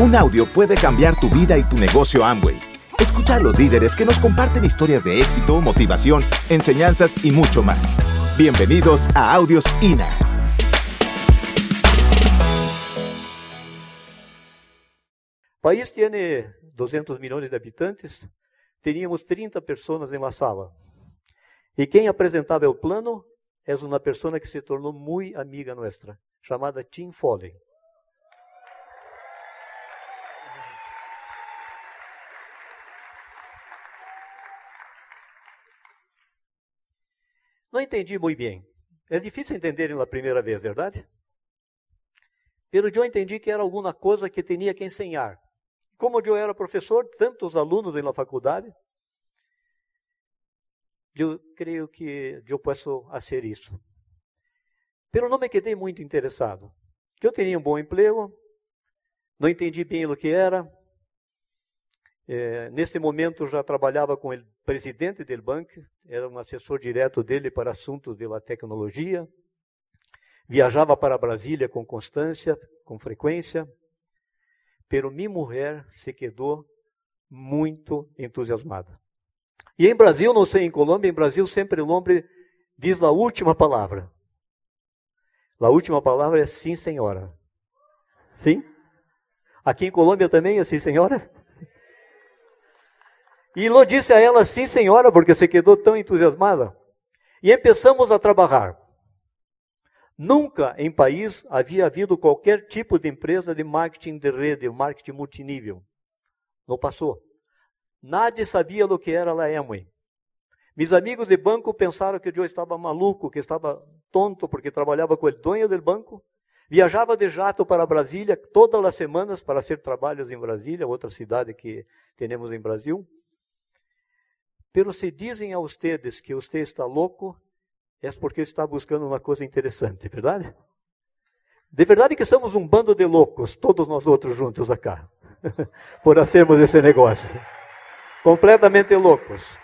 Un audio puede cambiar tu vida y tu negocio Amway. Escucha a los líderes que nos comparten historias de éxito, motivación, enseñanzas y mucho más. Bienvenidos a Audios INA. país tiene 200 millones de habitantes, teníamos 30 personas en la sala. Y quien apresentaba el plano es una persona que se tornou muy amiga nuestra, chamada Tim Foley. Não entendi muito bem. É difícil entender na primeira vez, verdade? Pelo eu entendi que era alguma coisa que tinha que ensinar. Como eu era professor, tantos alunos na faculdade, eu creio que eu posso fazer isso. Pelo não me quedei muito interessado. Eu tinha um bom emprego, não entendi bem o que era. É, nesse momento já trabalhava com o presidente do banco, era um assessor direto dele para assuntos da tecnologia. Viajava para Brasília com constância, com frequência. Pero minha mulher se quedou muito entusiasmada. E em Brasil, não sei em Colômbia, em Brasil sempre o homem diz a última palavra. A última palavra é sim, senhora. Sim? Aqui em Colômbia também é sim, senhora? E Lô disse a ela sim, senhora, porque se quedou tão entusiasmada. E começamos a trabalhar. Nunca em país havia havido qualquer tipo de empresa de marketing de rede, marketing multinível. Não passou. Nadie sabia o que era a Amway. Meus amigos de banco pensaram que eu estava maluco, que estava tonto, porque trabalhava com o dono do banco. Viajava de jato para Brasília todas as semanas para fazer trabalhos em Brasília, outra cidade que temos em Brasil. Pero se dizem a ustedes que você está louco, é porque está buscando uma coisa interessante, verdade? De verdade que somos um bando de loucos, todos nós outros juntos acá, por fazermos esse negócio completamente loucos.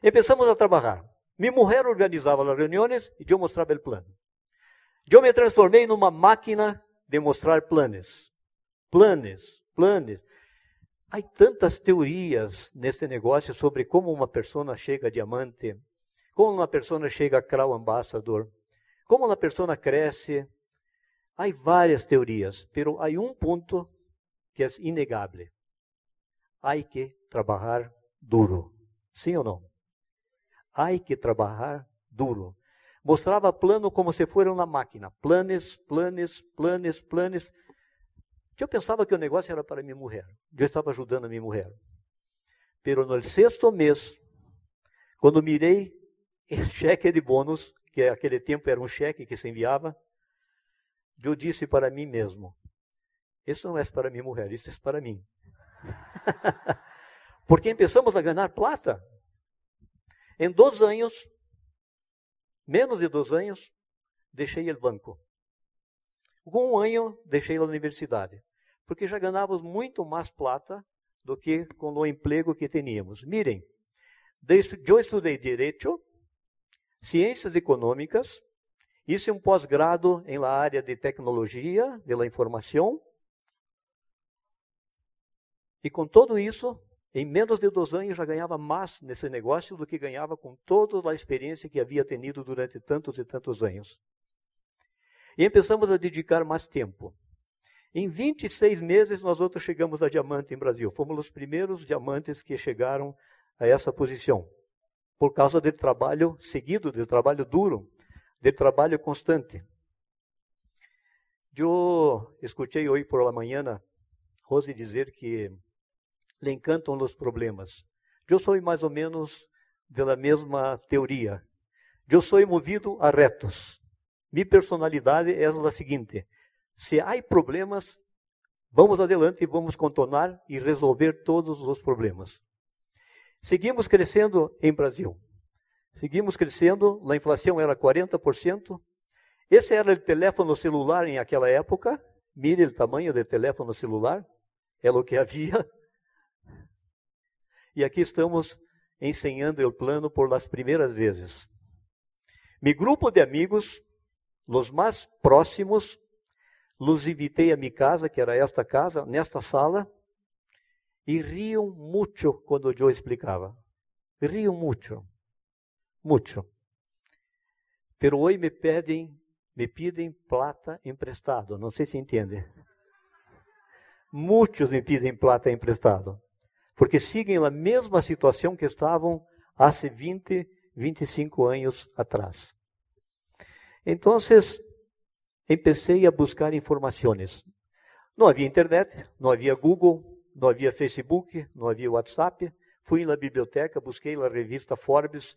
Começamos a trabalhar. Minha mulher organizava as reuniões e eu mostrava o plano. Eu me transformei numa máquina de mostrar planos. Planos, planos. Há tantas teorias nesse negócio sobre como uma pessoa chega a diamante, como uma pessoa chega a Crown Ambassador, como uma pessoa cresce. Há várias teorias, mas há um ponto que é inegável. Há que trabalhar duro. Sim ou não? Há que trabalhar duro. Mostrava plano como se fosse uma máquina. Planes, planes, planes, planes. Eu pensava que o negócio era para minha mulher. Eu estava ajudando a minha mulher. Pero no sexto mês, quando mirei o cheque de bônus, que aquele tempo era um cheque que se enviava, eu disse para mim mesmo: isso não é para minha mulher, isso é para mim. Porque começamos a ganhar plata. Em dois anos, menos de dois anos, deixei o banco. Com um ano, deixei a universidade. Porque já ganhávamos muito mais plata do que com o emprego que tínhamos. Mirem, eu estudei Direito, Ciências Econômicas, isso é um pós-grado em la área de tecnologia, de la informação, e com tudo isso, em menos de dois anos já ganhava mais nesse negócio do que ganhava com toda a experiência que havia tenido durante tantos e tantos anos. E começamos a dedicar mais tempo. Em 26 meses, nós outros chegamos a diamante em Brasil. Fomos os primeiros diamantes que chegaram a essa posição. Por causa do trabalho seguido, do trabalho duro, do trabalho constante. Eu escutei hoje por la manhã Rose dizer que le encantam os problemas. Eu sou mais ou menos da mesma teoria. Eu sou movido a retos. Minha personalidade é a seguinte: se há problemas, vamos adelante e vamos contornar e resolver todos os problemas. Seguimos crescendo em Brasil. Seguimos crescendo, a inflação era 40%. Esse era o telefone celular em aquela época. Mire o tamanho do telefone celular. É o que havia. E aqui estamos ensinando o plano por las primeiras vezes. Mi grupo de amigos, los mais próximos, los invitei a minha casa, que era esta casa, nesta sala, e riam muito quando eu explicava. Riam muito, muito. Pero hoje me pedem, me pedem plata emprestado. Não sei se entende. Muitos me pedem plata emprestado, porque seguem a mesma situação que estavam há 20, 25 anos atrás. Então, empecé a buscar informações. Não havia internet, não havia Google, não havia Facebook, não havia WhatsApp. Fui na biblioteca, busquei a revista Forbes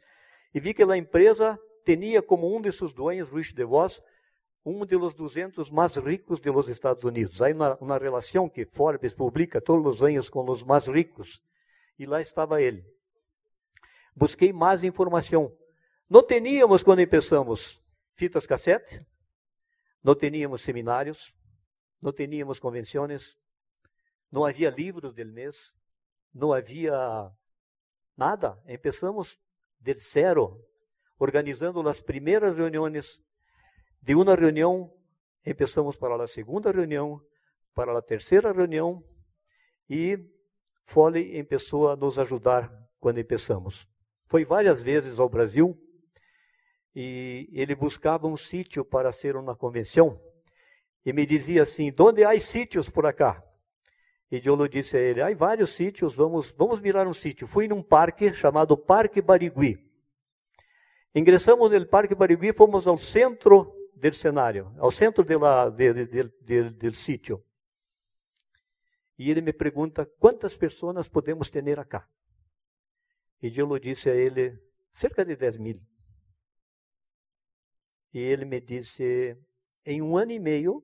e vi que a empresa tinha como um de seus dueños, Luis DeVos, um dos 200 mais ricos dos Estados Unidos. Há uma, uma relação que Forbes publica todos os anos com os mais ricos. E lá estava ele. Busquei mais informação. Não teníamos, quando começamos, fitas cassete, não teníamos seminários, não teníamos convenções, não havia livros do mês, não havia nada. Começamos de zero, organizando as primeiras reuniões de uma reunião, começamos para a segunda reunião, para a terceira reunião, e Foley começou a nos ajudar quando começamos. Foi várias vezes ao Brasil, e ele buscava um sítio para ser uma convenção, e me dizia assim, onde há sítios por acá? E eu disse a ele, há vários sítios, vamos, vamos mirar um sítio. Fui num parque chamado Parque Barigui. Ingressamos no Parque Barigui, fomos ao centro del cenário, ao centro de de, de, de, sítio. E ele me pergunta, quantas pessoas podemos ter acá? E eu disse a ele, cerca de 10 mil. E ele me disse, em um ano e meio,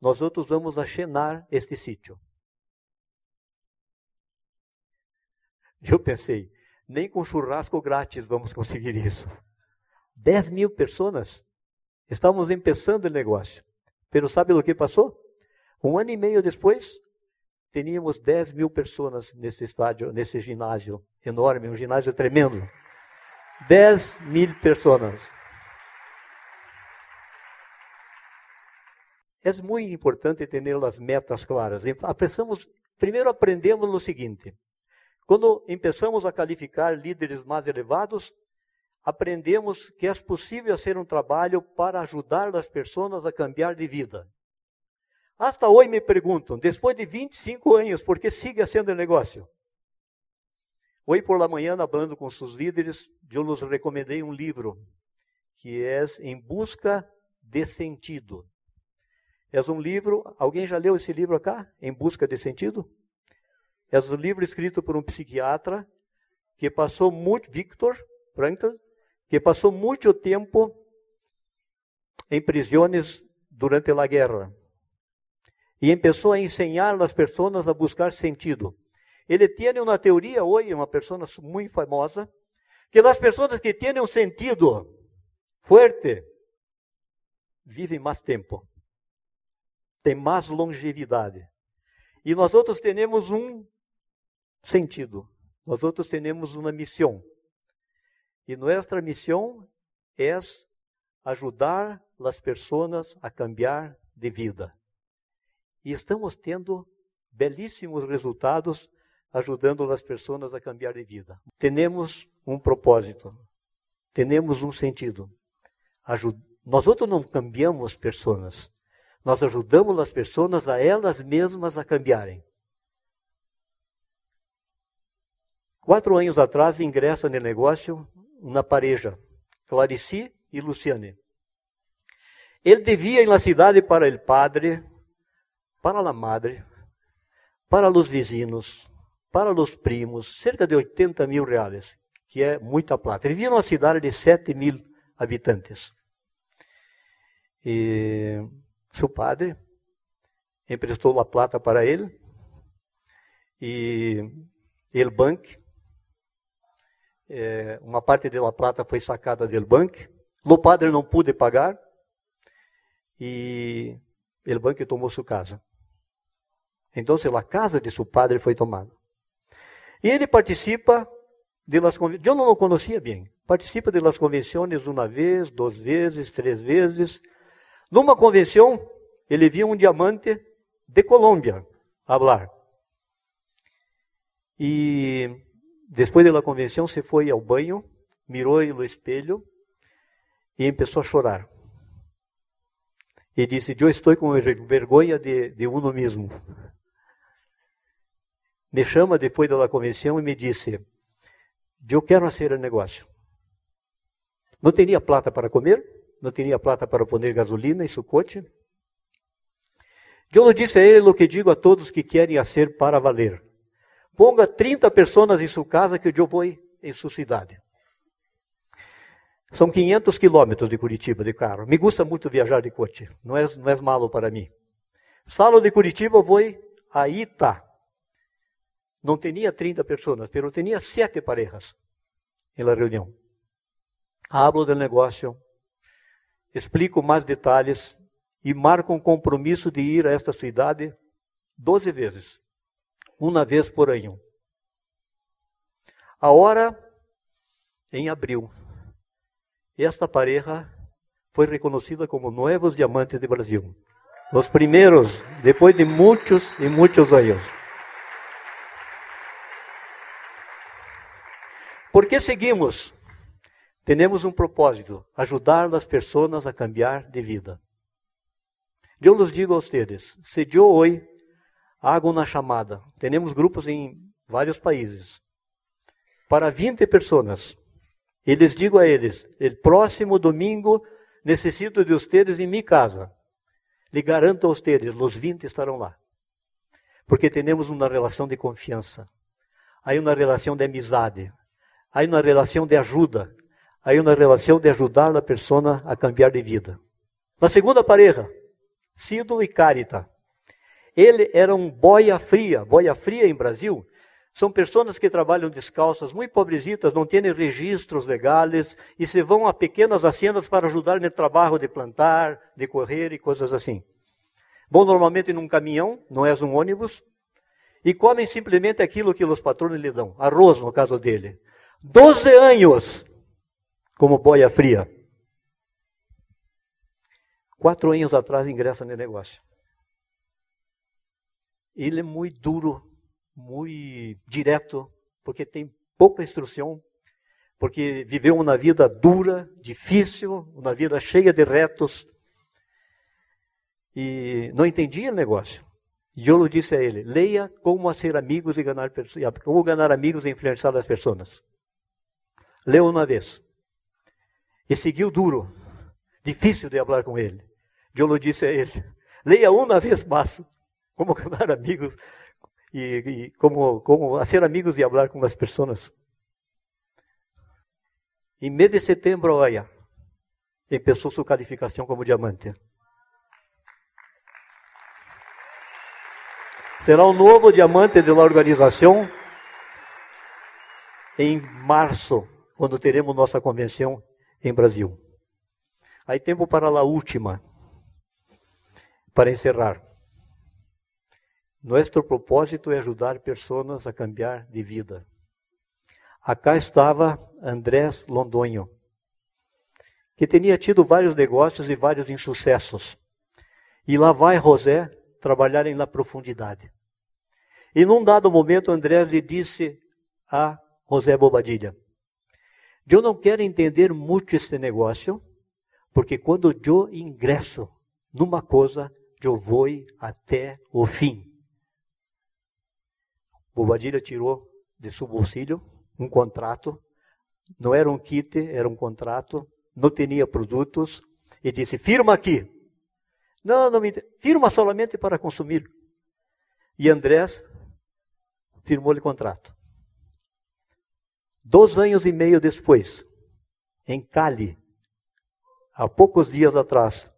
nós outros vamos achenar este sítio. Eu pensei, nem com churrasco grátis vamos conseguir isso. 10 mil pessoas? Estávamos começando o negócio. Pero sabe o que passou? Um ano e meio depois, teníamos 10 mil pessoas nesse estádio, nesse ginásio enorme, um ginásio tremendo. 10 mil pessoas. É muito importante ter as metas claras. Apressamos, primeiro aprendemos o seguinte: quando começamos a qualificar líderes mais elevados, aprendemos que é possível fazer um trabalho para ajudar as pessoas a cambiar de vida. Hasta hoje me perguntam, depois de 25 anos, por que sigue sendo negócio? Hoje por la manhã, falando com seus líderes, eu lhes recomendei um livro que é Em Busca de Sentido. É um livro, alguém já leu esse livro acá? Em Busca de Sentido? É um livro escrito por um psiquiatra que passou muito, Victor Frankl, que passou muito tempo em prisões durante a guerra e começou a ensinar as pessoas a buscar sentido. Ele tinha uma teoria hoje, uma pessoa muito famosa, que as pessoas que têm um sentido forte vivem mais tempo, têm mais longevidade. E nós outros temos um sentido, nós outros temos uma missão. E nossa missão é ajudar as pessoas a cambiar de vida. E estamos tendo belíssimos resultados ajudando as pessoas a cambiar de vida. Temos um propósito, temos um sentido. Ajud nós outros não cambiamos pessoas, nós ajudamos as pessoas a elas mesmas a cambiarem. Quatro anos atrás ingressa no negócio uma pareja, Clarice e Luciane. Ele devia ir na cidade para o padre, para a madre, para os vizinhos, para os primos, cerca de 80 mil reais, que é muita plata. Ele vivia numa cidade de 7 mil habitantes. E seu padre emprestou a plata para ele e ele banco é, uma parte da plata foi sacada do banco. O padre não pôde pagar e o banco tomou sua casa. Então, a casa de seu padre foi tomada. E ele participa de las Eu não o conhecia bem. Participa das convenções uma vez, duas vezes, três vezes. Numa convenção, ele viu um diamante de Colômbia falar. E depois da convenção, se foi ao banho, mirou no espelho e começou a chorar. E disse: Eu estou com vergonha de, de uno mesmo. Me chama depois da convenção e me disse: Eu quero fazer o negócio. Não tinha plata para comer, não tinha plata para pôr gasolina em coche. Eu disse a ele o que digo a todos que querem ser para valer. Ponga 30 pessoas em sua casa que eu vou em sua cidade. São 500 quilômetros de Curitiba de carro. Me gusta muito viajar de coche. Não é, não é malo para mim. Salo de Curitiba, vou a Ita. Não tinha 30 pessoas, mas tinha sete parejas na reunião. Hablo do negócio, explico mais detalhes e marco um compromisso de ir a esta cidade 12 vezes, uma vez por ano. A hora em abril. Esta pareja foi reconhecida como Novos Diamantes de Brasil. Os primeiros, depois de muitos e muitos anos. Por que seguimos? Temos um propósito: ajudar as pessoas a cambiar de vida. Eu lhes digo a vocês: se eu hoje hago uma chamada, temos grupos em vários países, para 20 pessoas, e lhes digo a eles: el próximo domingo necessito de vocês em minha casa. Lhe garanto a vocês, os 20 estarão lá. Porque temos uma relação de confiança, há uma relação de amizade, há uma relação de ajuda, há uma relação de ajudar a pessoa a cambiar de vida. Na segunda pareja, Cido e Carita. Ele era um boia fria. Boia fria em Brasil são pessoas que trabalham descalças, muito pobrecitas, não têm registros legais e se vão a pequenas haciendas para ajudar no trabalho de plantar, de correr e coisas assim. Vão normalmente num caminhão, não é um ônibus, e comem simplesmente aquilo que os patrões lhe dão, arroz no caso dele. Doze anos como boia fria. Quatro anos atrás ingressa no negócio. Ele é muito duro, muito direto, porque tem pouca instrução, porque viveu uma vida dura, difícil, uma vida cheia de retos, e não entendia o negócio. E eu disse a ele: leia como ser amigos e ganhar como ganhar amigos e influenciar as pessoas. Leu uma vez. E seguiu duro. Difícil de falar com ele. Lhe disse a ele: leia uma vez mais como ganhar amigos e, e como, como ser amigos e falar com as pessoas. Em mês de setembro, olha, começou sua qualificação como diamante. Será um novo diamante da organização em março, quando teremos nossa convenção em Brasil. Aí tempo para a última, para encerrar. Nosso propósito é ajudar pessoas a cambiar de vida. Acá estava Andrés Londonho, que tinha tido vários negócios e vários insucessos. E lá vai José trabalhar na profundidade. E num dado momento, Andrés lhe disse a José Bobadilha: Eu não quero entender muito este negócio, porque quando eu ingresso numa coisa, eu vou até o fim. Bobadilha tirou de seu bolsillo um contrato, não era um kit, era um contrato, não tinha produtos, e disse: firma aqui. Não, não me firma solamente para consumir. E Andrés firmou o contrato. Dois anos e meio depois, em Cali, há poucos dias atrás,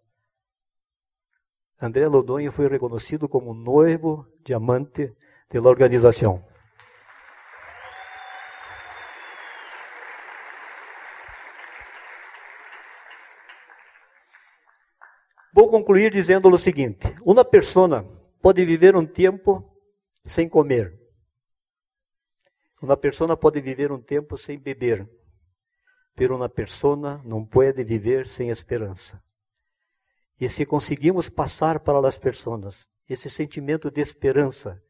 André Lodonha foi reconhecido como noivo diamante pela organização. Vou concluir dizendo o seguinte: uma pessoa pode viver um tempo sem comer. Uma pessoa pode viver um tempo sem beber. Pero uma pessoa não pode viver sem esperança. E se conseguimos passar para as pessoas esse sentimento de esperança,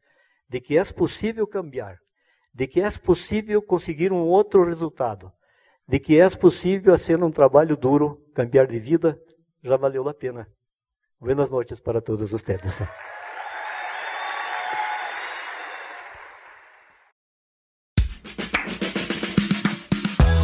de que é possível cambiar, de que é possível conseguir um outro resultado, de que é possível, sendo um trabalho duro, cambiar de vida, já valeu a pena. Buenas noites para todos vocês.